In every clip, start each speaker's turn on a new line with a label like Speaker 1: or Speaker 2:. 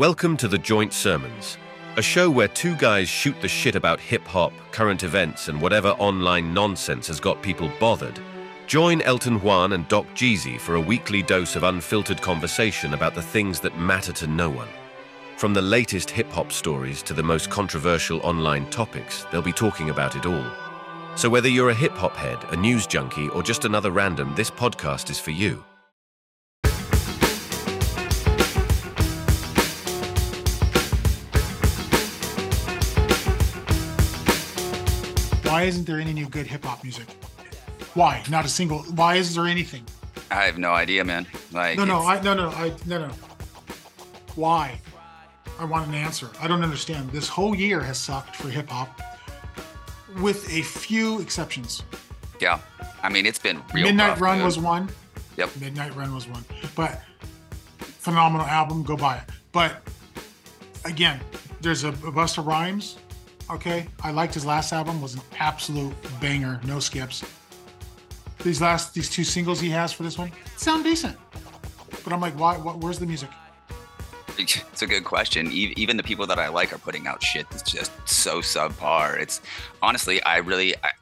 Speaker 1: Welcome to the Joint Sermons, a show where two guys shoot the shit about hip hop, current events, and whatever online nonsense has got people bothered. Join Elton Juan and Doc Jeezy for a weekly dose of unfiltered conversation about the things that matter to no one. From the latest hip hop stories to the most controversial online topics, they'll be talking about it all. So whether you're a hip hop head, a news junkie, or just another random, this podcast is for you.
Speaker 2: Why isn't there any new good hip hop music? Why? Not a single. Why isn't there anything?
Speaker 3: I have no idea, man. Like
Speaker 2: No, no,
Speaker 3: it's-
Speaker 2: I no, no, I no, no. Why? I want an answer. I don't understand. This whole year has sucked for hip hop, with a few exceptions.
Speaker 3: yeah. I mean, it's been real.
Speaker 2: Midnight
Speaker 3: rough,
Speaker 2: Run
Speaker 3: dude.
Speaker 2: was one.
Speaker 3: Yep.
Speaker 2: Midnight Run was one. But phenomenal album. Go buy it. But again, there's a, a Busta Rhymes. Okay, I liked his last album. Was an absolute banger. No skips. These last these two singles he has for this one sound decent. But I'm like, why? What, where's the music?
Speaker 3: It's a good question. Even the people that I like are putting out shit that's just so subpar. It's honestly, I really, I-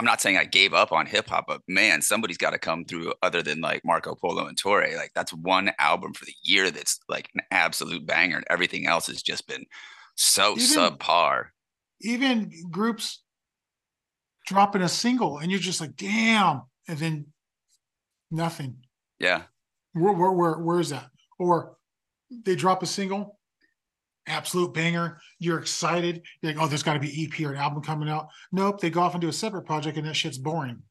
Speaker 3: I'm not saying I gave up on hip hop, but man, somebody's got to come through other than like Marco Polo and Torae. Like that's one album for the year that's like an absolute banger, and everything else has just been so
Speaker 2: Even-
Speaker 3: subpar.
Speaker 2: Even groups dropping a single, and you're just like, damn, and then nothing.
Speaker 3: Yeah,
Speaker 2: where, where, where, where is that? Or they drop a single, absolute banger. You're excited. You're like, oh, there's got to be EP or an album coming out. Nope, they go off and do a separate project, and that shit's boring.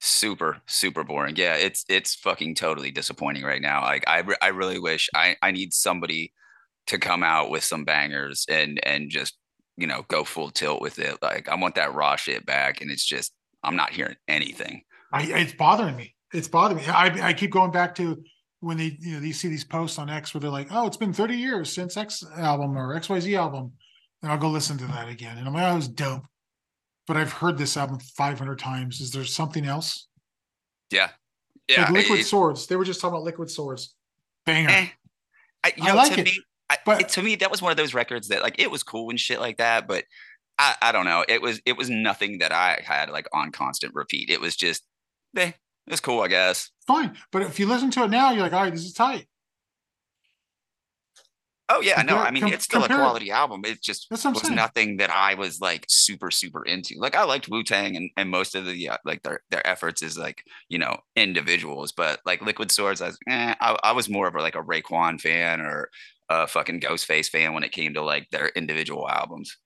Speaker 3: super super boring yeah it's it's fucking totally disappointing right now like i, I really wish i i need somebody to come out with some bangers and and just you know go full tilt with it like i want that raw shit back and it's just i'm not hearing anything
Speaker 2: I, it's bothering me. It's bothering me. I, I keep going back to when they, you know, you see these posts on X where they're like, oh, it's been 30 years since X album or XYZ album. And I'll go listen to that again. And I'm like, oh, it was dope. But I've heard this album 500 times. Is there something else?
Speaker 3: yeah yeah
Speaker 2: like Liquid
Speaker 3: it-
Speaker 2: Swords. They were just talking about Liquid Swords. Banger.
Speaker 3: eh. I, you
Speaker 2: I
Speaker 3: know,
Speaker 2: like
Speaker 3: to
Speaker 2: it,
Speaker 3: me,
Speaker 2: but-
Speaker 3: it- to me, that was one of those records that like it was cool and shit like that, but I, I don't know. It was it was nothing that I had like on constant repeat. It was just, eh, it was cool, I guess.
Speaker 2: fine. But if you listen to it now, you're like, all right, this is tight.
Speaker 3: Oh yeah, no, I mean
Speaker 2: com-
Speaker 3: it's still
Speaker 2: compare-
Speaker 3: a quality album. It just
Speaker 2: That's what I'm
Speaker 3: was
Speaker 2: saying.
Speaker 3: nothing that I was like super super into. Like I liked Wu Tang and, and most of the uh, like their their efforts is like you know individuals, but like Liquid Swords, I was eh, I, I was more of a, like a Raekwon fan or a fucking Ghostface fan when it came to like their individual albums.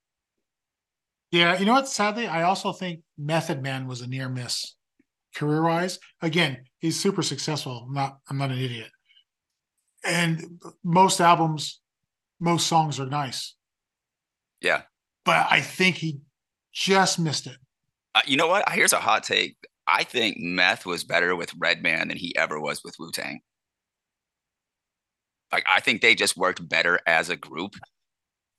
Speaker 2: Yeah, you know what? Sadly, I also think Method Man was a near miss career wise. Again, he's super successful. I'm not I'm not an idiot. And most albums, most songs are nice.
Speaker 3: Yeah,
Speaker 2: But I think he just missed it.
Speaker 3: uh, you know what? Here's a hot take. I think Meth was better with Redman than he ever was with Wu Tang. Like I think they just worked better as a group.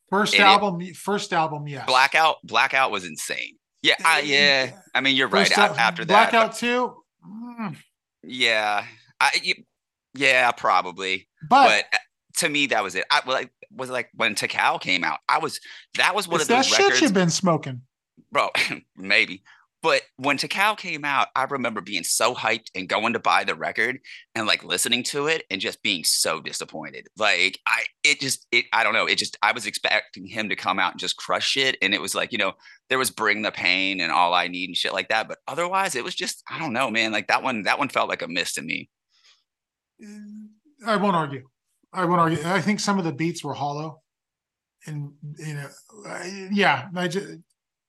Speaker 2: First
Speaker 3: Idiot.
Speaker 2: album, first album, yes.
Speaker 3: Blackout, Blackout was insane. Yeah, I, yeah. I mean, you're right.
Speaker 2: First al-
Speaker 3: after that,
Speaker 2: Blackout 2. mm,
Speaker 3: yeah, I, yeah, probably.
Speaker 2: But,
Speaker 3: But uh, to me, that was it. I like, was like when Tical came out. I was that was one of
Speaker 2: that
Speaker 3: those
Speaker 2: shit
Speaker 3: records,
Speaker 2: you've been smoking.
Speaker 3: bro. maybe. But when Tical came out, I remember being so hyped and going to buy the record and like listening to it and just being so disappointed. Like I, it just, it, I don't know. It just, I was expecting him to come out and just crush it. And it was like, you know, there was Bring the Pain and All I Need and shit like that. But otherwise, it was just, I don't know, man. Like that one, that one felt like a miss to me.
Speaker 2: Eh, I won't argue. I won't argue. I think some of the beats were hollow, and you know, yeah. I just,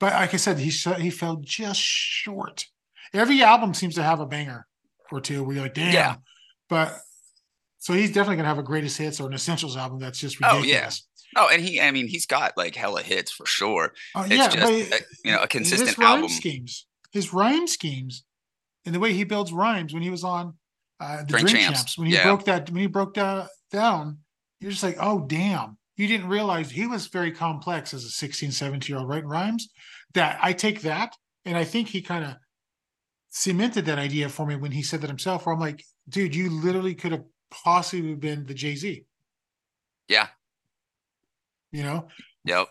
Speaker 2: but like I said, he sh- he fell just short. Every album seems to have a banger or two. Where you're like, damn.
Speaker 3: Yeah.
Speaker 2: But so he's definitely gonna have a greatest hits or an essentials album that's just ridiculous.
Speaker 3: Oh, yeah. Oh, and he, I mean, he's got like hella hits for sure.
Speaker 2: Uh,
Speaker 3: It's
Speaker 2: yeah,
Speaker 3: just,
Speaker 2: but
Speaker 3: uh, you know, a consistent
Speaker 2: his rhyme
Speaker 3: album.
Speaker 2: schemes, his rhyme schemes, and the way he builds rhymes when he was on uh, the
Speaker 3: Drink
Speaker 2: Drink,
Speaker 3: Champs,
Speaker 2: Champs. when he
Speaker 3: yeah.
Speaker 2: broke that when he broke that down, you're just like, oh damn, you didn't realize he was very complex as a 16, 17 year old writing rhymes. That I take that, and I think he kind of cemented that idea for me when he said that himself. Where I'm like, dude, you literally could have possibly been the Jay Z.
Speaker 3: Yeah.
Speaker 2: You know.
Speaker 3: Yep.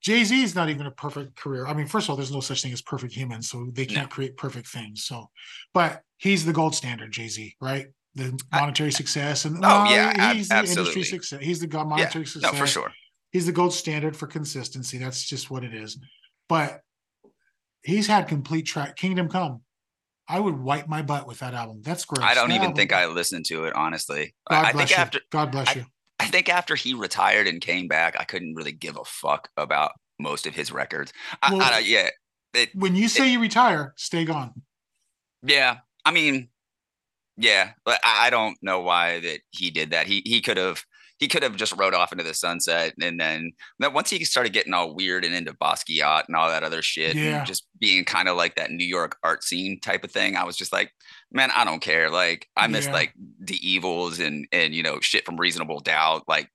Speaker 2: Jay Z is not even a perfect career. I mean, first of all, there's no such thing as perfect humans, so they can't
Speaker 3: No.
Speaker 2: create perfect things. So, but he's the gold standard, Jay Z, right? The monetary success and
Speaker 3: Oh, yeah, ab-
Speaker 2: he's the industry success. He's the go-
Speaker 3: Yeah.
Speaker 2: monetary
Speaker 3: No,
Speaker 2: success.
Speaker 3: for sure.
Speaker 2: He's the gold standard for consistency. That's just what it is. But he's had complete track. Kingdom Come. I would wipe my butt with that album. That's great.
Speaker 3: I don't
Speaker 2: That
Speaker 3: even
Speaker 2: album-
Speaker 3: think I listened to it honestly. I-
Speaker 2: God
Speaker 3: I
Speaker 2: bless
Speaker 3: think
Speaker 2: you.
Speaker 3: after
Speaker 2: God bless
Speaker 3: I-
Speaker 2: you.
Speaker 3: I think after he retired and came back, I couldn't really give a fuck about most of his records. I,
Speaker 2: Well-
Speaker 3: I, yeah, it,
Speaker 2: When you say you retire, stay gone.
Speaker 3: yeah. I mean, yeah, but I, I don't know why that he did that. He he could have he could have just rode off into the sunset, and then then once he started getting all weird and into Basquiat and all that other shit,
Speaker 2: Yeah.
Speaker 3: and just being kind of like that New York art scene type of thing, I was just like, man, I don't care. Like I miss
Speaker 2: Yeah.
Speaker 3: like the evils and and you know shit from Reasonable Doubt, like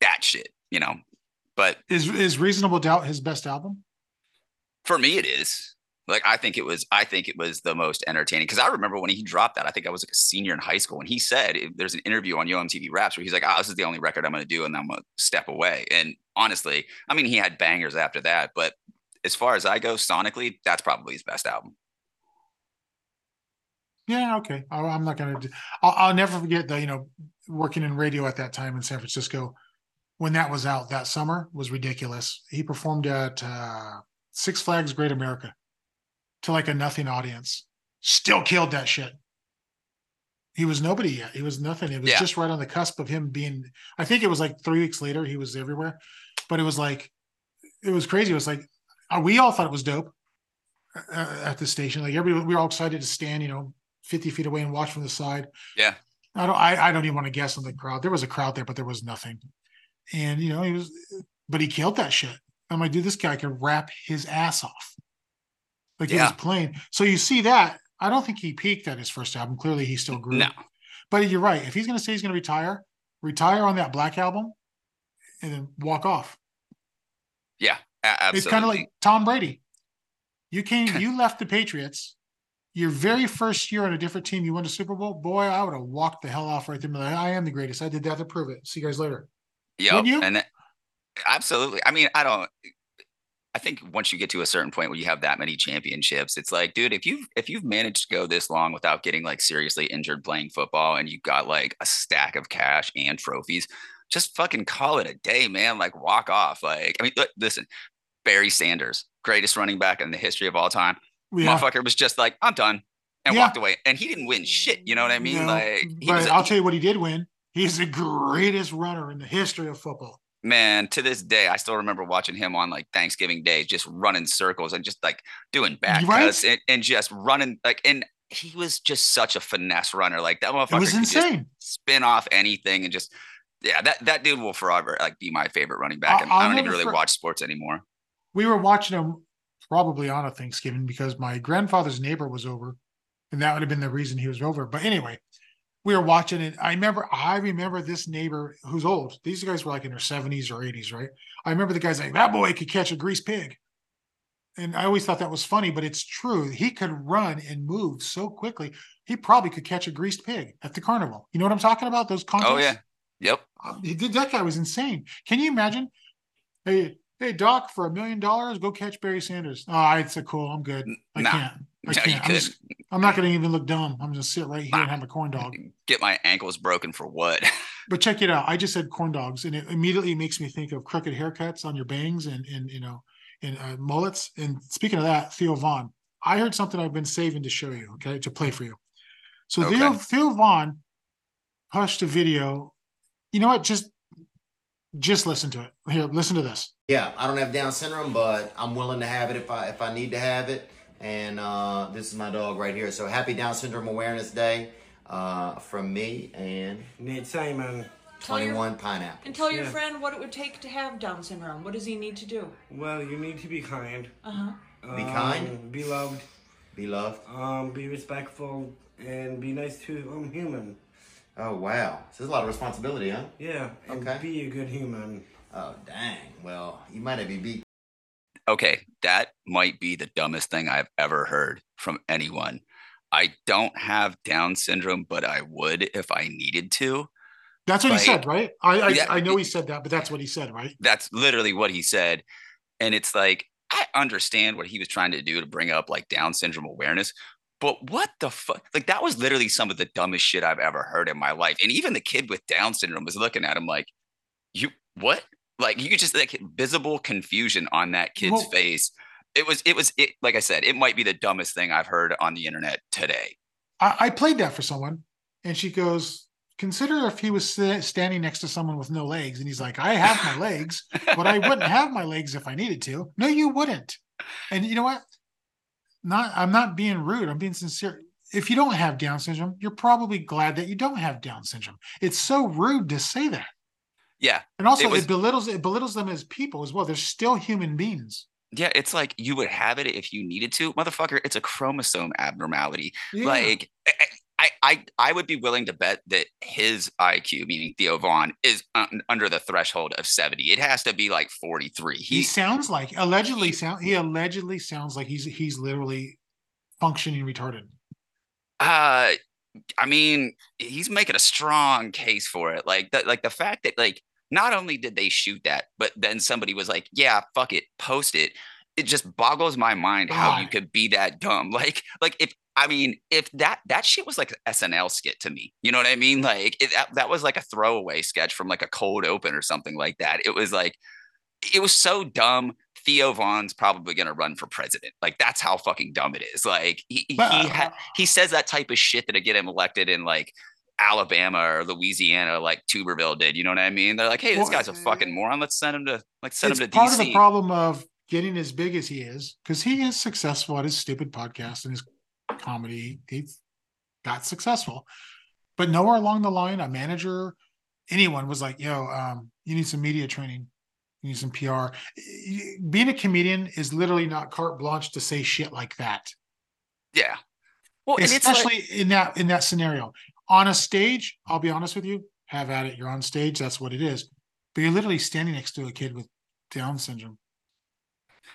Speaker 3: that shit, you know. But
Speaker 2: Is is Reasonable Doubt his best album?
Speaker 3: for me it is like i think it was i think it was the most entertaining because i remember when he dropped that i think i was like a senior in high school and he said there's an interview on yo mtv raps where he's like oh this is the only record i'm going to do and i'm going to step away and honestly i mean he had bangers after that but as far as i go sonically that's probably his best album
Speaker 2: Yeah, okay. I, I'm not gonna. I'll, I'll never forget the you know working in radio at that time in San Francisco when that was out that summer was ridiculous. He performed at uh, Six Flags Great America to like a nothing audience. Still killed that shit. He was nobody yet. He was nothing. It was
Speaker 3: Yeah.
Speaker 2: just right on the cusp of him being. I think it was like three weeks later he was everywhere, but it was like it was crazy. It was like uh, we all thought it was dope uh, at the station. Like everybody, we were all excited to stand, you know, 50 feet away and watch from the side.
Speaker 3: Yeah.
Speaker 2: I don't I, I don't even want to guess on the crowd. There was a crowd there, but there was nothing. And you know, he was but he killed that shit. I'm like, dude, this guy can rap his ass off. Like he was playing. So you see that. I don't think he peaked at his first album. Clearly he still grew.
Speaker 3: no
Speaker 2: But you're right. If he's gonna say he's gonna retire, retire on that black album and then walk off.
Speaker 3: yeah absolutely
Speaker 2: It's kind of like Tom Brady. You came, you left the Patriots. Your very first year on a different team, you won the Super Bowl. Boy, I would have walked the hell off right there. Like, I am the greatest. I did that to prove it. See you guys later. Yeah,
Speaker 3: And that, absolutely. I mean, I don't. I think once you get to a certain point where you have that many championships, it's like, dude, if you've if you've managed to go this long without getting like seriously injured playing football, and you've got like a stack of cash and trophies, just fucking call it a day, man. Like walk off. Like, I mean, look, listen, Barry Sanders, greatest running back in the history of all time.
Speaker 2: Yeah.
Speaker 3: Motherfucker was just like, I'm done, and
Speaker 2: Yeah.
Speaker 3: walked away. And he didn't win shit. You know what I mean?
Speaker 2: No,
Speaker 3: like, he was a-
Speaker 2: I'll tell you what he did win. He's the greatest runner in the history of football.
Speaker 3: Man, to this day, I still remember watching him on like Thanksgiving Day, just running circles and just like doing back
Speaker 2: Right?
Speaker 3: and, and just running like, and he was just such a finesse runner. Like that motherfucker
Speaker 2: It was insane.
Speaker 3: spin off anything and just, yeah, that, that dude will forever like be my favorite running back. And
Speaker 2: I'll
Speaker 3: I don't even really
Speaker 2: for-
Speaker 3: watch sports anymore.
Speaker 2: We were watching him probably on a Thanksgiving because my grandfather's neighbor was over, and that would have been the reason he was over. But anyway, we were watching it. I remember, I remember this neighbor who's old. These guys were like in their 70s or 80s, right? I remember the guy's like, that boy could catch a greased pig. And I always thought that was funny, but it's true. He could run and move so quickly. He probably could catch a greased pig at the carnival. You know what I'm talking about? Those contests.
Speaker 3: Oh yeah. Yep.
Speaker 2: He did that guy was insane. Can you imagine? Hey, hey, Doc, for a million dollars, go catch Barry Sanders. Oh, it's a cool. I'm good. I
Speaker 3: Nah.
Speaker 2: can't. I
Speaker 3: No,
Speaker 2: can't. I'm, just, I'm not going to even look dumb. I'm just going to sit right here and have a corn dog.
Speaker 3: Get my ankles broken for what?
Speaker 2: But check it out. I just said corn dogs, and it immediately makes me think of crooked haircuts on your bangs and and you know, and uh, mullets. And speaking of that, Theo Von, I heard something I've been saving to show you. Okay, to play for you. So
Speaker 3: Okay.
Speaker 2: Theo Theo Von pushed a video. You know what? Just just listen to it. Here, listen to this.
Speaker 4: Yeah, I don't have Down syndrome, but I'm willing to have it if I if I need to have it. And uh, this is my dog right here. So happy Down Syndrome Awareness Day uh, from me and
Speaker 5: Nate Simon.
Speaker 6: Tell your-
Speaker 4: 21 Pineapple.
Speaker 6: And tell your
Speaker 5: Yeah.
Speaker 6: friend what it would take to have Down syndrome. What does he need to do?
Speaker 5: Well, you need to be kind.
Speaker 6: Uh huh.
Speaker 4: Be
Speaker 5: um,
Speaker 4: kind.
Speaker 5: Be loved.
Speaker 4: Be loved.
Speaker 5: Um, be respectful and be nice to um human.
Speaker 4: Oh wow, so there's a lot of responsibility, huh?
Speaker 5: Yeah. And
Speaker 4: Okay.
Speaker 5: be a good human.
Speaker 4: Oh dang. Well, you might have been beat.
Speaker 3: okay, that might be the dumbest thing I've ever heard from anyone. I don't have Down syndrome, but I would if I needed to.
Speaker 2: That's what
Speaker 3: Like,
Speaker 2: he said, right? I I,
Speaker 3: yeah,
Speaker 2: I know he said that, but that's what he said, right?
Speaker 3: That's literally what he said. And it's like, I understand what he was trying to do to bring up like Down syndrome awareness, but what the fuck? Like, that was literally some of the dumbest shit I've ever heard in my life. And even the kid with Down syndrome was looking at him like, you, what? Like, you could just like visible confusion on that kid's
Speaker 2: Well-
Speaker 3: face. It was, it was, it, like I said, it might be the dumbest thing I've heard on the internet today.
Speaker 2: I, I played that for someone, and she goes, "Consider if he was sta- standing next to someone with no legs." And he's like, "I have my legs, but I wouldn't have my legs if I needed to." No, you wouldn't. And you know what? Not, I'm not being rude. I'm being sincere. If you don't have Down syndrome, you're probably glad that you don't have Down syndrome. It's so rude to say that,
Speaker 3: Yeah.
Speaker 2: and also
Speaker 3: It was-
Speaker 2: it belittles it belittles them as people as well. They're still human beings.
Speaker 3: Yeah. It's like you would have it if you needed to. Motherfucker, it's a chromosome abnormality.
Speaker 2: Yeah.
Speaker 3: Like I, I, I, I would be willing to bet that his IQ, meaning Theo Von, is un- under the threshold of seventy. It has to be like forty three.
Speaker 2: he
Speaker 3: He,
Speaker 2: sounds like allegedly sound he allegedly sounds like he's he's literally functioning retarded.
Speaker 3: uh, I mean, he's making a strong case for it. Like that, like the fact that like not only did they shoot that, but then somebody was like, "Yeah, fuck it, post it." It just boggles my mind how you could be that dumb. Like, like if I mean, if that that shit was like an SNL skit to me, you know what I mean? Like it, that, that was like a throwaway sketch from like a cold open or something like that. It was like, it was so dumb. Theo Von's probably gonna run for president. Like that's how fucking dumb it is. Like he he, ha- he says that type of shit that'll get him elected in like Alabama or Louisiana, like Tuberville did. You know what I mean? They're like, hey, this
Speaker 2: Well,
Speaker 3: guy's a fucking moron. Let's send him to like send
Speaker 2: it's
Speaker 3: him to
Speaker 2: part
Speaker 3: DC.
Speaker 2: of the problem of getting as big as he is because he is successful at his stupid podcast and his comedy. He's got successful, but nowhere along the line, a manager, anyone was like, "Yo, um, you need some media training." You need some PR. Being a comedian is literally not carte blanche to say shit like that.
Speaker 3: yeah. Well, it's like-
Speaker 2: especially in that in that scenario on a stage i'll be honest with you have at it you're on stage that's what it is but you're literally standing next to a kid with down syndrome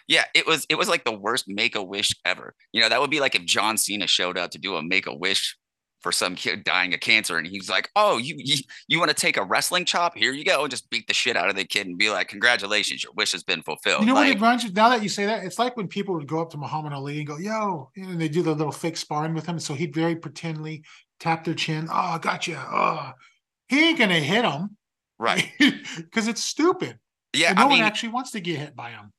Speaker 3: Yeah, it was it was like the worst make a wish ever. You know, that would be like if John Cena showed up to do a make a wish for some kid dying of cancer, and he's like, "Oh, you you, you want to take a wrestling chop? Here you go," and just beat the shit out of the kid and be like, "Congratulations, your wish has been fulfilled."
Speaker 2: you know what it now that you say that it's like when people would go up to muhammad ali and go yo and they do the little fake sparring with him so he'd very pretendly tap their chin oh gotcha oh he ain't gonna hit him
Speaker 3: right?
Speaker 2: because it's stupid
Speaker 3: Yeah,
Speaker 2: and no
Speaker 3: I mean,
Speaker 2: one actually wants to get hit by him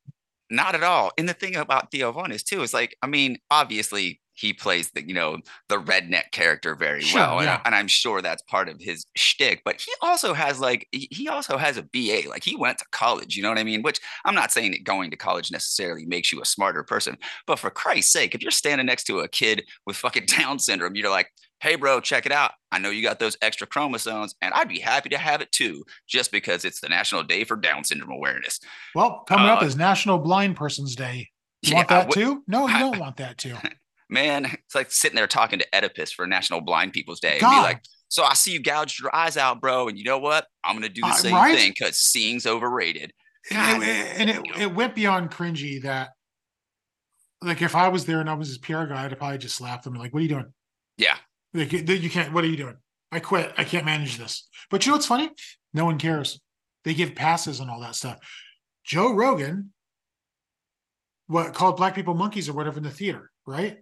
Speaker 3: Not at all. And the thing about Theo Von is too is like, I mean, obviously he plays the you know the redneck character very
Speaker 2: Sure,
Speaker 3: well, and,
Speaker 2: yeah.
Speaker 3: and I'm sure that's part of his shtick. But he also has like he he also has a BA, like he went to college. You know what I mean? Which I'm not saying that going to college necessarily makes you a smarter person, but for Christ's sake, if you're standing next to a kid with fucking Down syndrome, you're like, hey bro, check it out. I know you got those extra chromosomes, and I'd be happy to have it too, just because it's the National Day for Down syndrome awareness.
Speaker 2: well coming up
Speaker 3: Uh,
Speaker 2: is national blind person's day you want that too no you
Speaker 3: I-
Speaker 2: don't want that too
Speaker 3: man, it's like sitting there talking to Oedipus for National Blind People's Day and
Speaker 2: God.
Speaker 3: be like, so I see you gouged your eyes out, bro. And you know what? I'm gonna do the
Speaker 2: Uh,
Speaker 3: same
Speaker 2: right?
Speaker 3: thing because seeing's overrated.
Speaker 2: and
Speaker 3: God
Speaker 2: it, and it,
Speaker 3: damn.
Speaker 2: it went beyond cringy that like if I was there and I was his PR guy, I'd probably just slap them and like, what are you doing?
Speaker 3: Yeah.
Speaker 2: Like you you can't, what are you doing? I quit. I can't manage this. But you know what's funny? No one cares. They give passes and all that stuff. Joe Rogan, what called black people monkeys or whatever in the theater, right?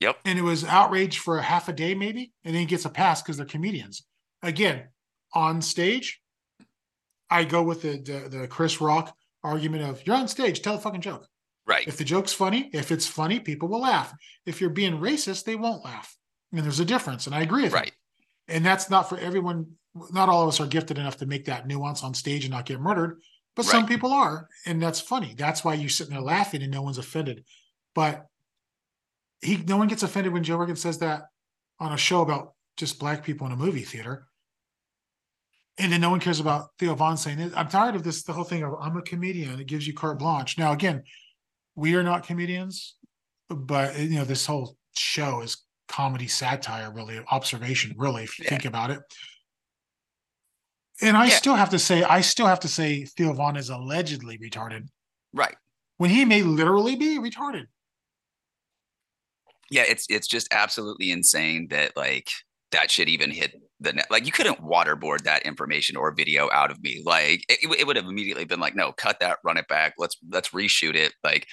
Speaker 3: Yep.
Speaker 2: And it was outrage for a half a day, maybe, and then he gets a pass because they're comedians. Again, on stage, I go with the, the the Chris Rock argument of you're on stage, tell a fucking joke.
Speaker 3: Right.
Speaker 2: If the joke's funny, if it's funny, people will laugh. If you're being racist, they won't laugh. And there's a difference, and I agree with.
Speaker 3: Right.
Speaker 2: And that's not for everyone. Not all of us are gifted enough to make that nuance on stage and not get murdered, but some people are, and that's funny. That's why you're sitting there laughing and no one's offended. But he, no one gets offended when Joe Rogan says that on a show about just black people in a movie theater. And then no one cares about Theo Von saying, I'm tired of this, the whole thing of I'm a comedian. It gives you carte blanche. Now, again, we are not comedians, but you know, this whole show is comedy satire, really, observation, really, if you
Speaker 3: Yeah.
Speaker 2: think about it. And I
Speaker 3: Yeah.
Speaker 2: still have to say, I still have to say Theo Von is allegedly retarded
Speaker 3: Right.
Speaker 2: when he may literally be retarded.
Speaker 3: Yeah. It's it's just absolutely insane that like that should even hit the net. Like you couldn't waterboard that information or video out of me. Like it, it would have immediately been like, no, cut that, run it back. Let's let's reshoot it. Like,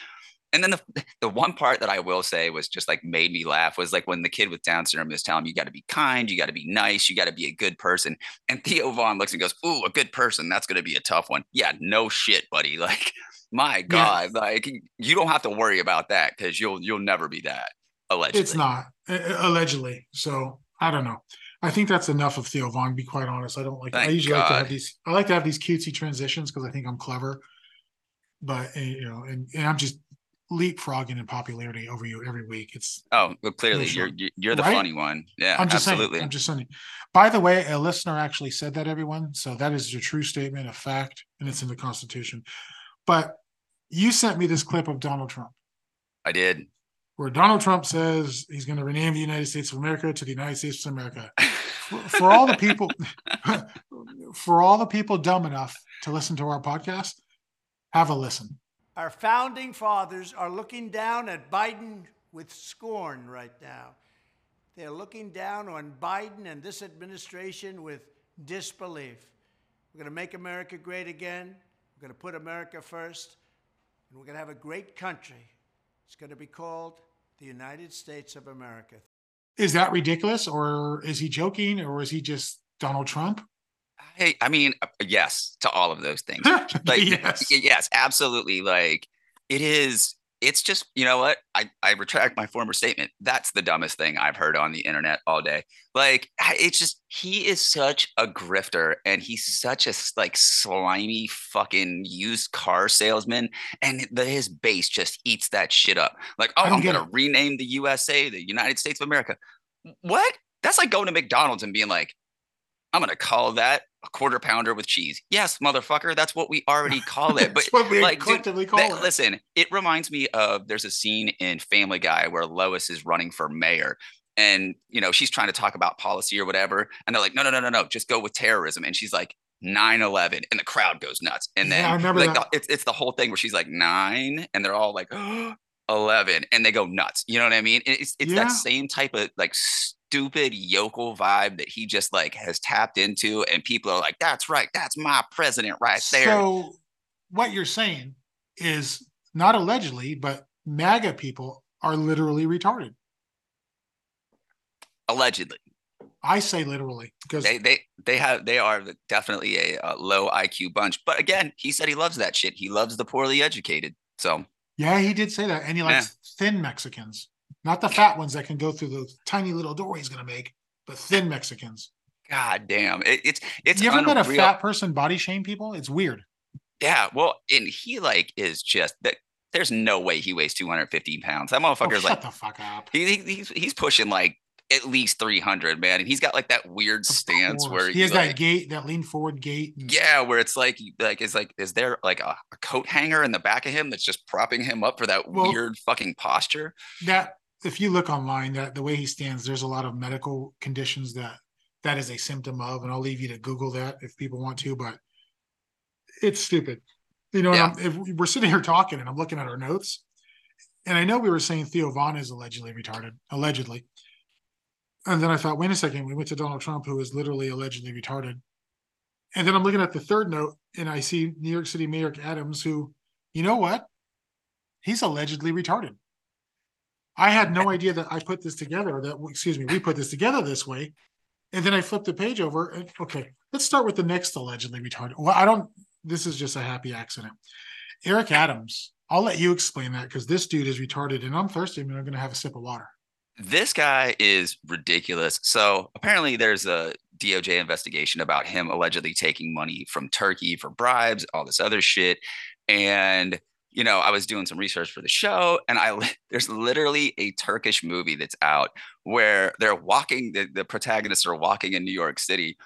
Speaker 3: and then the the one part that I will say was just like made me laugh was like when the kid with Down syndrome is telling him you got to be kind, you got to be nice, you got to be a good person, and Theo Von looks and goes, "Ooh, a good person. That's going to be a tough one." Yeah, no shit, buddy. Like, my God, like you don't have to worry about that because you'll you'll never be that. Allegedly,
Speaker 2: it's not allegedly. So I don't know. I think that's enough of Theo Von. Be quite honest, I don't like. Thank I usually God. like to have these. I like to have these cutesy transitions because I think I'm clever. But eh, you know, and, and I'm just leapfrogging in popularity over you every week. It's
Speaker 3: oh, well, clearly you're you're the right? funny one. Yeah,
Speaker 2: I'm just
Speaker 3: absolutely.
Speaker 2: saying. I'm just saying. By the way, a listener actually said that everyone. So that is a true statement, a fact, and it's in the Constitution. But you sent me this clip of Donald Trump.
Speaker 3: I did.
Speaker 2: Where Donald Trump says he's going to rename the United States of America to the United States of America. for, for all the people, for all the people dumb enough to listen to our podcast, have a listen.
Speaker 7: Our founding fathers are looking down at Biden with scorn right now. They're looking down on Biden and this administration with disbelief. We're going to make America great again. We're going to put America first. And we're going to have a great country. It's going to be called the United States of America.
Speaker 2: Is that ridiculous, or is he joking, or is he just Donald Trump?
Speaker 3: Hey, I mean, uh, yes to all of those things. like, yes, yes, absolutely. Like it is. It's just you know what I I retract my former statement. That's the dumbest thing I've heard on the internet all day. Like it's just he is such a grifter and he's such a like slimy fucking used car salesman, and the, his base just eats that shit up. Like oh, I'm gonna it. rename the USA the United States of America. What? That's like going to McDonald's and being like, I'm gonna call that a quarter pounder with cheese. Yes, motherfucker, that's what we already call it. But like, dude, call that, it. listen, it reminds me of there's a scene in Family Guy where Lois is running for mayor, and you know she's trying to talk about policy or whatever, and they're like, no, no, no, no, no, just go with terrorism, and she's like. 9-11 and the crowd goes nuts and then yeah, like the, it's, it's the whole thing where she's like nine and they're all like 11 and they go nuts you know what i mean it's, it's yeah. that same type of like stupid yokel vibe that he just like has tapped into and people are like that's right that's my president right there.
Speaker 2: So what you're saying is not allegedly but maga people are literally retarded.
Speaker 3: Allegedly.
Speaker 2: I say literally because
Speaker 3: they they they have they are definitely a, a low iq bunch but again he said he loves that shit. He loves the poorly educated so.
Speaker 2: Yeah he did say that and he likes yeah. thin mexicans not the fat ones that can go through the tiny little door he's going to make, but thin Mexicans.
Speaker 3: God damn. It, it's, it's,
Speaker 2: you ever unreal. met a fat person body shame people? It's weird.
Speaker 3: Yeah. Well, and he like is just that. There's no way he weighs 215 pounds. That oh, motherfucker's
Speaker 2: oh,
Speaker 3: like,
Speaker 2: the fuck up.
Speaker 3: He, he's, he's pushing like at least 300 man and he's got like that weird of stance course. where
Speaker 2: he has
Speaker 3: like,
Speaker 2: that gait that lean forward gait
Speaker 3: yeah where it's like like is like is there like a, a, coat hanger in the back of him that's just propping him up for that well, weird fucking posture
Speaker 2: that if you look online, that the way he stands, there's a lot of medical conditions that that is a symptom of, and I'll leave you to Google that if people want to. But it's stupid, you know. Yeah. if we're sitting here talking, and I'm looking at our notes, and I know we were saying Theo Von is allegedly retarded, allegedly, and then I thought, wait a second, we went to Donald Trump, who is literally allegedly retarded, and then I'm looking at the third note, and I see New York City Mayor Adams, who, you know what, he's allegedly retarded. I had no idea that I put this together. That excuse me, we put this together this way, and then I flipped the page over. And, okay, let's start with the next allegedly retarded. Well, I don't. This is just a happy accident. Eric Adams. I'll let you explain that because this dude is retarded, and I'm thirsty. and I'm going to have a sip of water.
Speaker 3: This guy is ridiculous. So apparently, there's a DOJ investigation about him allegedly taking money from Turkey for bribes, all this other shit, and you know, I was doing some research for the show, and I there's literally a Turkish movie that's out where they're walking. The, the protagonists are walking in New York City,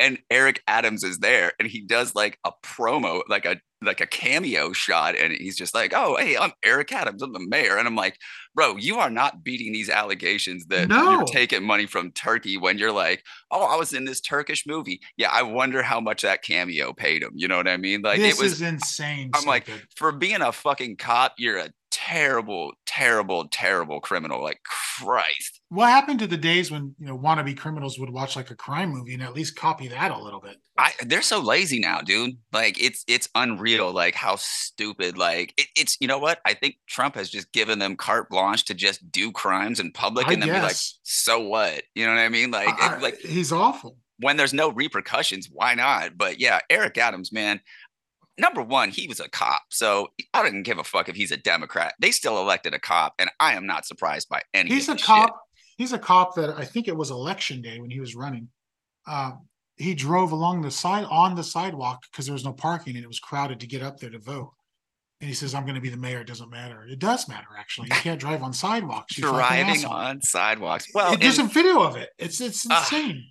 Speaker 3: and Eric Adams is there, and he does like a promo, like a like a cameo shot, and he's just like, "Oh, hey, I'm Eric Adams, I'm the mayor," and I'm like, "Bro, you are not beating these allegations that no. you're taking money from Turkey when you're like, oh, I was in this Turkish movie. Yeah, I wonder how much that cameo paid him. You know what I mean? Like,
Speaker 2: this
Speaker 3: it was
Speaker 2: insane.
Speaker 3: I'm like, for being a fucking cop, you're a terrible, terrible, terrible criminal. Like, Christ."
Speaker 2: What happened to the days when you know wannabe criminals would watch like a crime movie and at least copy that a little bit?
Speaker 3: I they're so lazy now, dude. Like it's it's unreal. Like how stupid. Like it, it's you know what? I think Trump has just given them carte blanche to just do crimes in public
Speaker 2: I
Speaker 3: and then be like, so what? You know what I mean? Like
Speaker 2: I-
Speaker 3: like
Speaker 2: he's awful.
Speaker 3: when there's no repercussions, why not? But yeah, Eric Adams, man. Number one, he was a cop, so I didn't give a fuck if he's a Democrat. They still elected a cop, and I am not surprised by any.
Speaker 2: He's a cop.
Speaker 3: shit.
Speaker 2: He's a cop that I think it was election day when he was running. Um, he drove along the side on the sidewalk because there was no parking and it was crowded to get up there to vote. And he says, "I'm going to be the mayor. It doesn't matter. It does matter actually. You can't drive on sidewalks. You fucking
Speaker 3: driving on sidewalks. Well,
Speaker 2: It- there's a video of it. It's it's
Speaker 3: Ah,
Speaker 2: insane.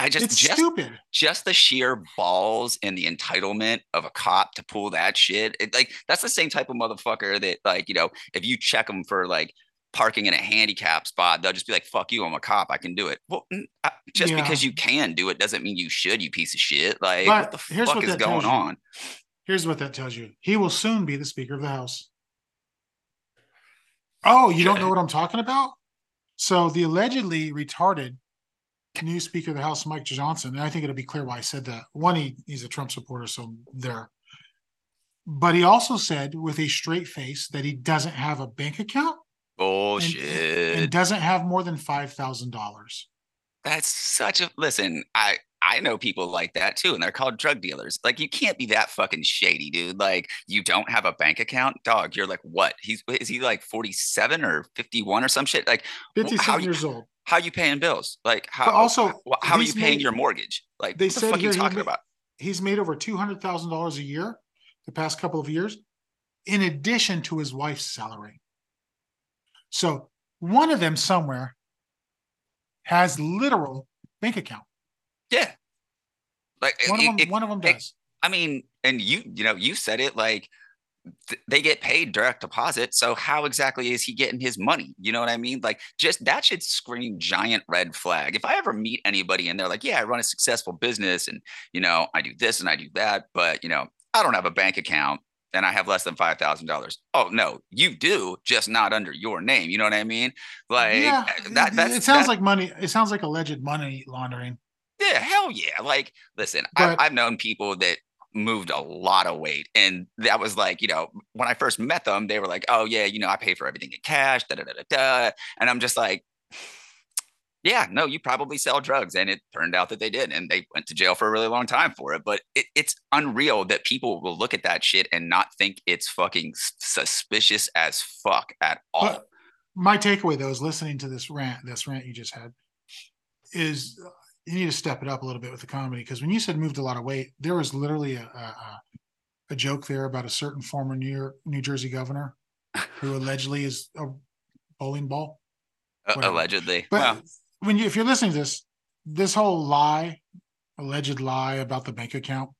Speaker 3: I just
Speaker 2: it's
Speaker 3: just
Speaker 2: stupid.
Speaker 3: just the sheer balls and the entitlement of a cop to pull that shit. It, like that's the same type of motherfucker that like you know if you check them for like parking in a handicap spot, they'll just be like, "Fuck you, I'm a cop. I can do it." Well, uh, just
Speaker 2: Yeah.
Speaker 3: because you can do it doesn't mean you should. You piece of shit. Like what the
Speaker 2: here's
Speaker 3: fuck
Speaker 2: what
Speaker 3: is going on?
Speaker 2: Here's what that tells you. He will soon be the Speaker of the House. Oh, you don't know what I'm talking about? So the allegedly retarded new Speaker of the House, Mike Johnson, and I think it'll be clear why I said that. One, he, he's a Trump supporter, so there. But he also said with a straight face that he doesn't have a bank account
Speaker 3: Bullshit.
Speaker 2: and doesn't have more than five thousand dollars.
Speaker 3: That's such a listen. I I know people like that too, and they're called drug dealers. Like you can't be that fucking shady, dude. Like you don't have a bank account, dog. You're like what? He's is he like 47 or 51 or some shit? Like wh- how
Speaker 2: Fifty-seven
Speaker 3: you
Speaker 2: years old.
Speaker 3: how are you paying bills? Like how
Speaker 2: But also,
Speaker 3: wh- how are you paying
Speaker 2: made-
Speaker 3: your mortgage? Like
Speaker 2: they
Speaker 3: what the
Speaker 2: said
Speaker 3: fuck
Speaker 2: here
Speaker 3: you talking
Speaker 2: ma-
Speaker 3: about?
Speaker 2: he's made over two hundred thousand dollars a year the past couple of years, in addition to his wife's salary. So one of them somewhere has literal bank account.
Speaker 3: Yeah. Like
Speaker 2: One of them,
Speaker 3: it-
Speaker 2: one of them
Speaker 3: it- I mean, and you, you know, you said it like th- they get paid direct deposit. So how exactly is he getting his money? You know what I mean? Like just that should scream giant red flag. If I ever meet anybody and they're like, yeah, I run a successful business and, you know, I do this and I do that, but, you know, I don't have a bank account and I have less than $5,000. Oh, no, you do, just not under your name. You know what I mean? Like
Speaker 2: yeah,
Speaker 3: that,
Speaker 2: it-
Speaker 3: that's,
Speaker 2: it sounds
Speaker 3: that-
Speaker 2: like money. It sounds like alleged money laundering.
Speaker 3: Yeah, hell yeah. Like, listen, I've,
Speaker 2: But-
Speaker 3: I've known people that moved a lot of weight. And that was like, you know, when I first met them, they were like, oh, yeah, you know, I pay for everything in cash, da da da da da. And I'm just like, yeah, no, you probably sell drugs. And it turned out that they did. And they went to jail for a really long time for it. But it, it's unreal that people will look at that shit and not think it's fucking suspicious as fuck at all.
Speaker 2: But my takeaway though is listening to this rant, this rant you just had, is uh, you need to step it up a little bit with the comedy because when you said moved a lot of weight, there was literally a a, a- joke there about a certain former New York, New Jersey governor who allegedly is a bowling ball. Whatever.
Speaker 3: allegedly.
Speaker 2: But
Speaker 3: well,
Speaker 2: when you if you're listening to this, this whole lie, alleged lie about the bank account,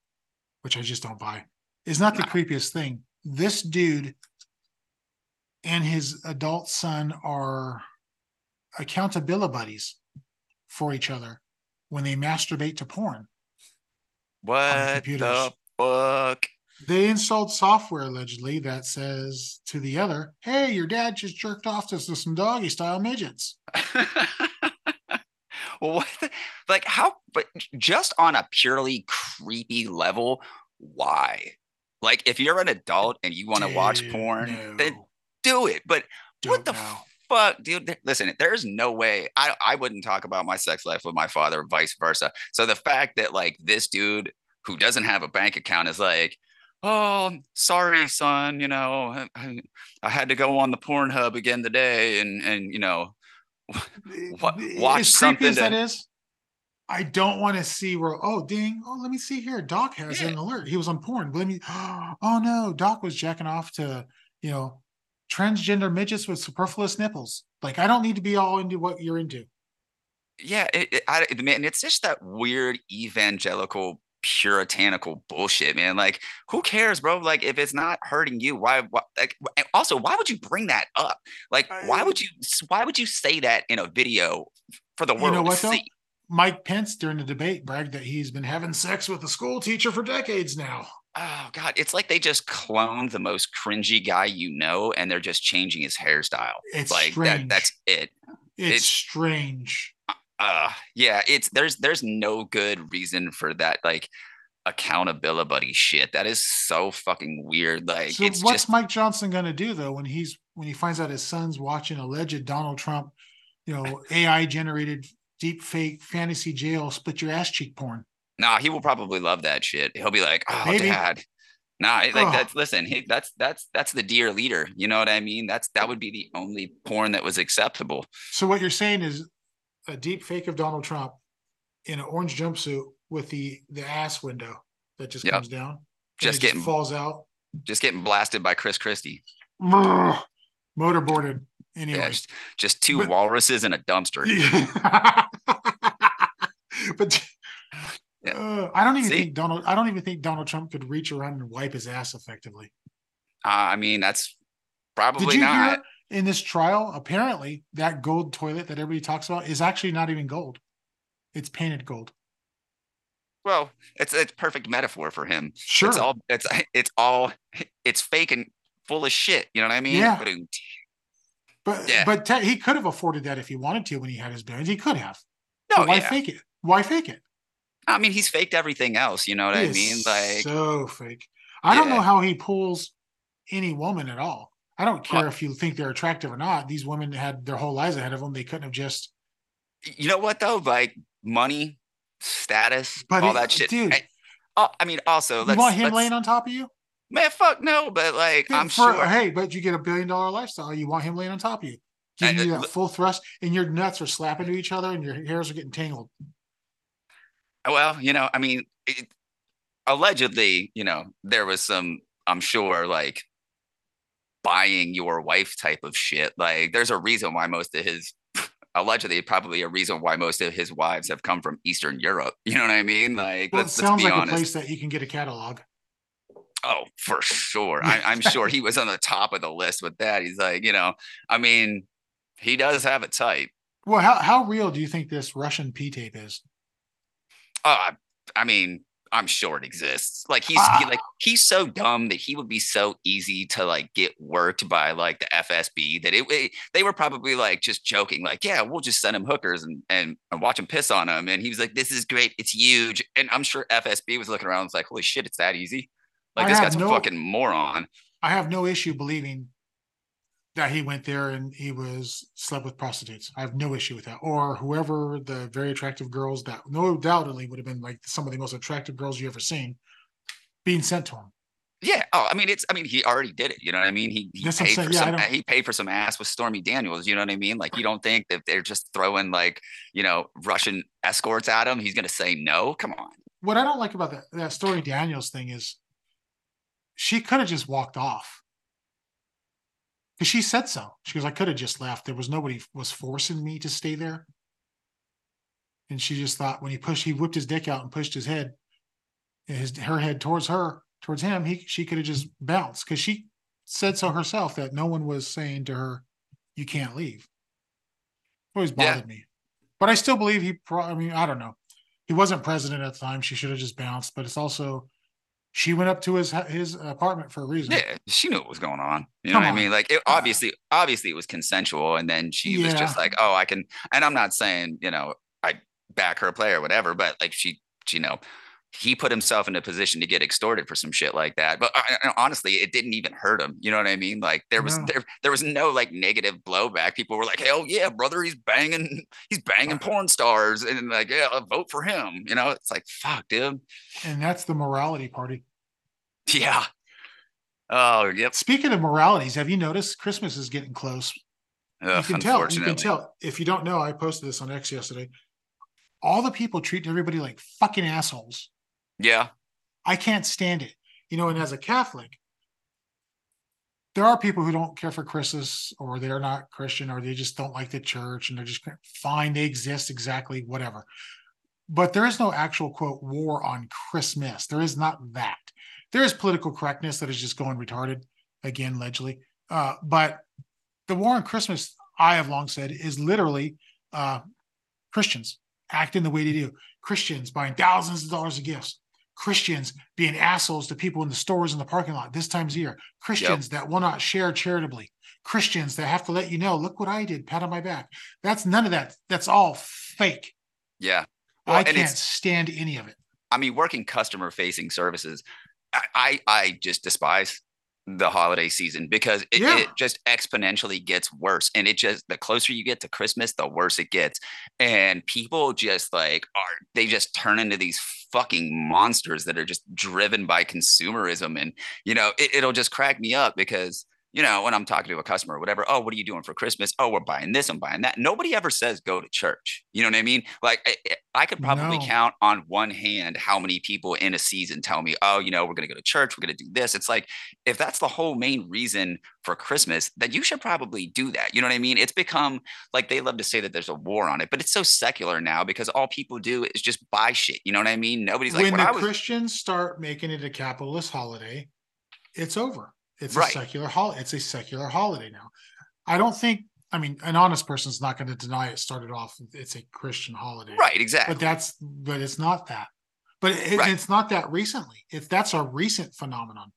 Speaker 2: which I just don't buy, is not the creepiest thing. This dude and his adult son are accountability buddies for each other when they masturbate to porn.
Speaker 3: what
Speaker 2: computers.
Speaker 3: the fuck?
Speaker 2: They installed software allegedly that says to the other, "Hey, your dad just jerked off to some doggy style midgets."
Speaker 3: well, what the, like how but just on a purely creepy level, why? Like if you're an adult and you want to watch porn, then do it. But what
Speaker 2: don't
Speaker 3: the
Speaker 2: know.
Speaker 3: fuck, dude? There- Listen, there's no way I I wouldn't talk about my sex life with my father, vice versa. So the fact that like this dude who doesn't have a bank account is like, oh, sorry, son, you know, I, I had to go on the Pornhub again today, and and you know, What-
Speaker 2: As
Speaker 3: watch
Speaker 2: creepy
Speaker 3: something
Speaker 2: as
Speaker 3: to-
Speaker 2: is. I don't want to see where. Oh, ding! Oh, let me see here. Doc has
Speaker 3: Yeah.
Speaker 2: an alert. He was on porn. Let me. Oh no, Doc was jacking off to you know transgender midgets with superfluous nipples. Like I don't need to be all into what you're into.
Speaker 3: yeah, it, it, I, it- man, it's just that weird evangelical puritanical bullshit, man. Like, who cares, bro? Like, if it's not hurting you, why? why like, also, why would you bring that up? Like, why would you? Why would you say that in a video for the
Speaker 2: You
Speaker 3: world
Speaker 2: know what
Speaker 3: to
Speaker 2: though?
Speaker 3: see?
Speaker 2: Mike Pence during the debate bragged that he's been having sex with a school teacher for decades now.
Speaker 3: Oh God, it's like they just cloned the most cringy guy you know, and they're just changing his hairstyle.
Speaker 2: It's
Speaker 3: like
Speaker 2: strange.
Speaker 3: that. That's it.
Speaker 2: It's,
Speaker 3: It's-
Speaker 2: strange.
Speaker 3: Uh yeah it's there's there's no good reason for that like accountability buddy shit. That is so fucking weird. Like
Speaker 2: So what's
Speaker 3: just
Speaker 2: Mike Johnson going to do though when he's when he finds out his son's watching alleged Donald Trump, you know, AI generated deep fake fantasy jail split your ass cheek porn?
Speaker 3: nah he will probably love that shit. He'll be like oh
Speaker 2: Maybe.
Speaker 3: dad. Nah like
Speaker 2: Oh.
Speaker 3: that's listen he, that's that's that's the dear leader. You know what i mean? That's that would be the only porn that was acceptable.
Speaker 2: So what you're saying is a deep fake of Donald Trump in an orange jumpsuit with the the ass window that just
Speaker 3: Yep.
Speaker 2: comes down,
Speaker 3: Just getting-
Speaker 2: falls out,
Speaker 3: just getting blasted by chris christie
Speaker 2: motorboarded. Anyway,
Speaker 3: yeah, just, just two
Speaker 2: But-
Speaker 3: walruses in a dumpster
Speaker 2: but
Speaker 3: Yeah.
Speaker 2: uh, I don't even
Speaker 3: See?
Speaker 2: think Donald. I don't even think Donald Trump could reach around and wipe his ass effectively.
Speaker 3: uh, i mean that's probably not
Speaker 2: hear in this trial? Apparently, that gold toilet that everybody talks about is actually not even gold. It's painted gold.
Speaker 3: Well, it's it's perfect metaphor for him.
Speaker 2: Sure.
Speaker 3: It's all it's it's all it's fake and full of shit. You know what I mean?
Speaker 2: Yeah.
Speaker 3: But
Speaker 2: But
Speaker 3: Yeah.
Speaker 2: but te- he could have afforded that if he wanted to when he had his billions. He could have.
Speaker 3: no,
Speaker 2: So why
Speaker 3: yeah.
Speaker 2: fake it? Why fake it?
Speaker 3: I mean, he's faked everything else. You know what
Speaker 2: He
Speaker 3: I mean? Like,
Speaker 2: so fake. I don't know how he pulls any woman at all. I don't care
Speaker 3: Well-
Speaker 2: if you think they're attractive or not. These women had their whole lives ahead of them. They couldn't have just.
Speaker 3: you know what though? Like money, status,
Speaker 2: But
Speaker 3: all
Speaker 2: it-
Speaker 3: that shit.
Speaker 2: dude.
Speaker 3: I, oh, I mean, also,
Speaker 2: you
Speaker 3: let's,
Speaker 2: want him laying on top of you?
Speaker 3: man, fuck no. But like, I'm
Speaker 2: For-
Speaker 3: sure.
Speaker 2: Hey, but you get a billion dollar lifestyle. You want him laying on top of you, giving
Speaker 3: I-
Speaker 2: you
Speaker 3: I-
Speaker 2: that full thrust, and your nuts are slapping to each other, and your hairs are getting tangled.
Speaker 3: Uh, well, you know, I mean, it, allegedly, you know, there was some, I'm sure, like buying your wife type of shit. Like, there's a reason why most of his, allegedly, probably a reason why most of his wives have come from Eastern Europe. You know what I mean? Like,
Speaker 2: Well,
Speaker 3: let's,
Speaker 2: sounds
Speaker 3: let's be
Speaker 2: like
Speaker 3: honest.
Speaker 2: a place that you can get a catalog.
Speaker 3: Oh, for sure. I, I'm sure he was on the top of the list with that. He's like, you know, I mean, he does have a type.
Speaker 2: Well, how how real do you think this Russian P tape is?
Speaker 3: Uh, I mean, I'm sure it exists. Like he's
Speaker 2: Ah.
Speaker 3: he, like he's so dumb that he would be so easy to like get worked by like the FSB that it, it- they were probably like just joking, like, yeah, we'll just send him hookers and and, and watch him piss on him. And he was like, this is great, it's huge. And I'm sure FSB was looking around, and was like, holy shit, it's that easy. Like
Speaker 2: I
Speaker 3: this guy's
Speaker 2: no-
Speaker 3: a fucking moron.
Speaker 2: I have no issue believing that he went there and he was slept with prostitutes. I have no issue with that. Or whoever the very attractive girls that no doubtedly would have been like some of the most attractive girls you ever seen being sent to him.
Speaker 3: Yeah. Oh, I mean, it's. I mean, he already did it. You know what I mean? He, he paid for
Speaker 2: Yeah,
Speaker 3: some. He paid for some ass with Stormy Daniels. You know what I mean? Like, you don't think that they're just throwing like, you know, Russian escorts at him? He's gonna say no. Come on.
Speaker 2: What I don't like about that, that Stormy Daniels thing is she could have just walked off. Because she said so. She goes, I could have just left. There was nobody was forcing me to stay there. And she just thought when he pushed, he whipped his dick out and pushed his head, his her head towards her, towards him. He she could have just bounced because she said so herself that no one was saying to her, "You can't leave." Always
Speaker 3: Yeah.
Speaker 2: bothered me, but I still believe he. Pro- I mean, I don't know. He wasn't president at the time. She should have just bounced. But it's also she went up to his his apartment for a reason.
Speaker 3: Yeah, she knew what was going on. You know
Speaker 2: Come
Speaker 3: what I mean? Like, it, obviously, obviously, it was consensual, and then she was just like, "Oh, I can." And I'm not saying you know I back her play or whatever, but like she, you know, he put himself in a position to get extorted for some shit like that. But I, I- honestly, it didn't even hurt him. You know what I mean? Like there was
Speaker 2: No.
Speaker 3: there there was no like negative blowback. People were like, "Hell yeah, brother, he's banging, he's banging porn stars," and like, "Yeah, I'll vote for him." You know, it's like, fuck, dude.
Speaker 2: And that's the morality party.
Speaker 3: Yeah. Oh, yep.
Speaker 2: Speaking of moralities, have you noticed Christmas is getting close?
Speaker 3: Ugh,
Speaker 2: you can tell. You can tell. If you don't know, I posted this on X yesterday. All the people treat everybody like fucking assholes.
Speaker 3: Yeah.
Speaker 2: I can't stand it. You know, and as a Catholic, there are people who don't care for Christmas or they're not Christian or they just don't like the church and they're just fine. They exist exactly, whatever. But there is no actual quote war on Christmas. There is not that. There is political correctness that is just going retarded again, allegedly. Uh, but the war on Christmas, I have long said, is literally uh, Christians acting the way they do. Christians buying thousands of dollars of gifts. Christians being assholes to people in the stores in the parking lot this time's year. Christians that will not share charitably. Christians that have to let you know, look what I did, pat on my back. That's none of that. That's all fake.
Speaker 3: Yeah. Well,
Speaker 2: I can't stand any of it.
Speaker 3: I mean, working customer facing services, I, I I just despise the holiday season because it,
Speaker 2: Yeah.
Speaker 3: it just exponentially gets worse. And it just the closer you get to Christmas, the worse it gets. And people just like are they just turn into these fucking monsters that are just driven by consumerism. And you know, it, it'll just crack me up because you know, when I'm talking to a customer or whatever, oh, what are you doing for Christmas? Oh, we're buying this, I'm buying that. Nobody ever says go to church. You know what I mean? Like I, I- could probably
Speaker 2: No.
Speaker 3: count on one hand how many people in a season tell me, oh, you know, we're going to go to church, we're going to do this. It's like, if that's the whole main reason for Christmas, then you should probably do that. You know what I mean? It's become like they love to say that there's a war on it, but it's so secular now because all people do is just buy shit. You know what I mean? Nobody's like,
Speaker 2: when
Speaker 3: when
Speaker 2: the
Speaker 3: was,
Speaker 2: Christians start making it a capitalist holiday, it's over. It's
Speaker 3: Right.
Speaker 2: a secular holiday. It's a secular holiday now. I don't think. I mean, an honest person's not going to deny it started off. It's a Christian holiday,
Speaker 3: right, exactly.
Speaker 2: But that's but it's not that. But it,
Speaker 3: Right.
Speaker 2: it's not that recently. It's that's a recent phenomenon.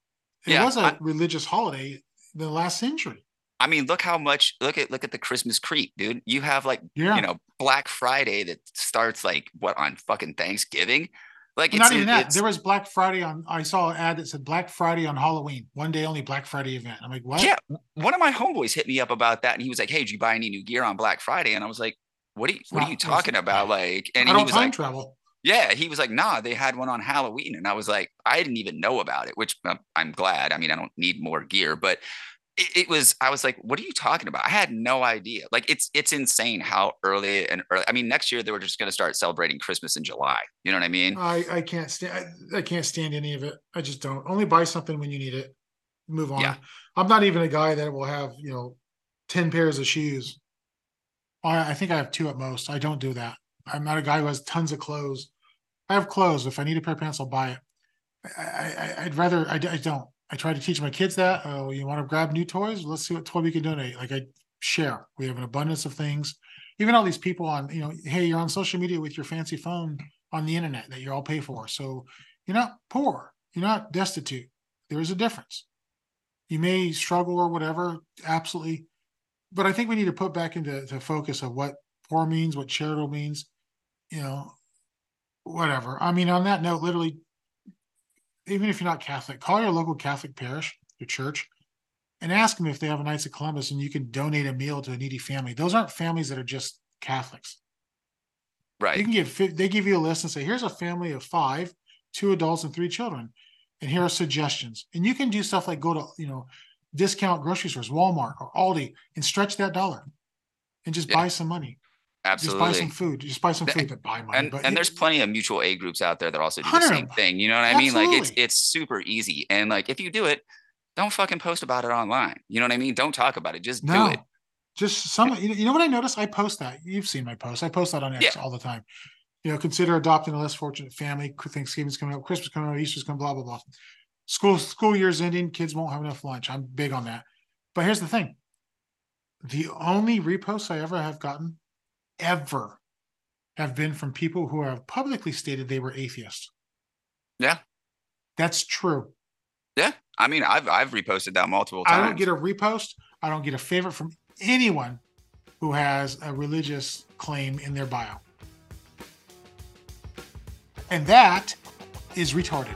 Speaker 2: It
Speaker 3: Yeah,
Speaker 2: was a
Speaker 3: I-
Speaker 2: religious holiday the last century.
Speaker 3: I mean, look how much look at look at the Christmas creep, dude. You have like
Speaker 2: Yeah.
Speaker 3: you know Black Friday that starts like what on fucking Thanksgiving, like
Speaker 2: not even that. There was Black Friday on. I saw an ad that said Black Friday on Halloween, one day only Black Friday event. I'm like, what?
Speaker 3: Yeah, one of my homeboys hit me up about that, and he was like, "Hey, did you buy any new gear on Black Friday?" And I was like, "What are you What
Speaker 2: not-
Speaker 3: are you talking about?" Like, and he was
Speaker 2: time
Speaker 3: like,
Speaker 2: travel.
Speaker 3: "Yeah," he was like, "Nah, they had one on Halloween," and I was like, "I didn't even know about it," which um, I'm glad. I mean, I don't need more gear, but it, was. I was like, "What are you talking about?" I had no idea. Like, it's it's insane how early and early. I mean, next year they were just going to start celebrating Christmas in July. You know what I mean?
Speaker 2: I I can't stand I, I can't stand any of it. I just don't. Only buy something when you need it. Move on.
Speaker 3: Yeah.
Speaker 2: I'm not even a guy that will have you know ten pairs of shoes. I I think I have two at most. I don't do that. I'm not a guy who has tons of clothes. I have clothes. If I need a pair of pants, I'll buy it. I, I I'd rather I, I don't. I try to teach my kids that. Oh, you want to grab new toys? Let's see what toy we can donate. Like I share. We have an abundance of things. Even all these people on, you know, hey, you're on social media with your fancy phone on the internet that you all pay for. So you're not poor, you're not destitute. There is a difference. You may struggle or whatever, absolutely. But I think we need to put back into to focus of what poor means, what charitable means, you know, whatever. I mean, on that note, literally, even if you're not Catholic, call your local Catholic parish, your church, and ask them if they have a Knights of Columbus and you can donate a meal to a needy family. Those aren't families that are just Catholics.
Speaker 3: Right.
Speaker 2: You can fi- they give you a list and say, here's a family of five, two adults and three children, and here are suggestions. And you can do stuff like go to you know discount grocery stores, Walmart or Aldi, and stretch that dollar, and just
Speaker 3: Yeah.
Speaker 2: buy some money. Just buy some food. Just buy some food that buy money.
Speaker 3: and
Speaker 2: but
Speaker 3: and
Speaker 2: it-
Speaker 3: there's plenty of mutual aid groups out there that also do the same thing. You know what I mean? Like it's it's super easy. And like if you do it, don't fucking post about it online. You know what I mean? Don't talk about it. Just
Speaker 2: no.
Speaker 3: do it.
Speaker 2: Just some, you know, you know what I noticed? I post that. You've seen my post. I post that on X
Speaker 3: Yeah.
Speaker 2: all the time. You know, consider adopting a less fortunate family. Thanksgiving's coming up, Christmas coming up, Easter's coming, blah blah blah. School school year's ending. Kids won't have enough lunch. I'm big on that. But here's the thing: the only reposts I ever have gotten, ever, have been from people who have publicly stated they were atheists.
Speaker 3: Yeah.
Speaker 2: That's true.
Speaker 3: Yeah. I mean, I've I've reposted that multiple times.
Speaker 2: I don't get a repost. I don't get a favorite from anyone who has a religious claim in their bio. And that is retarded.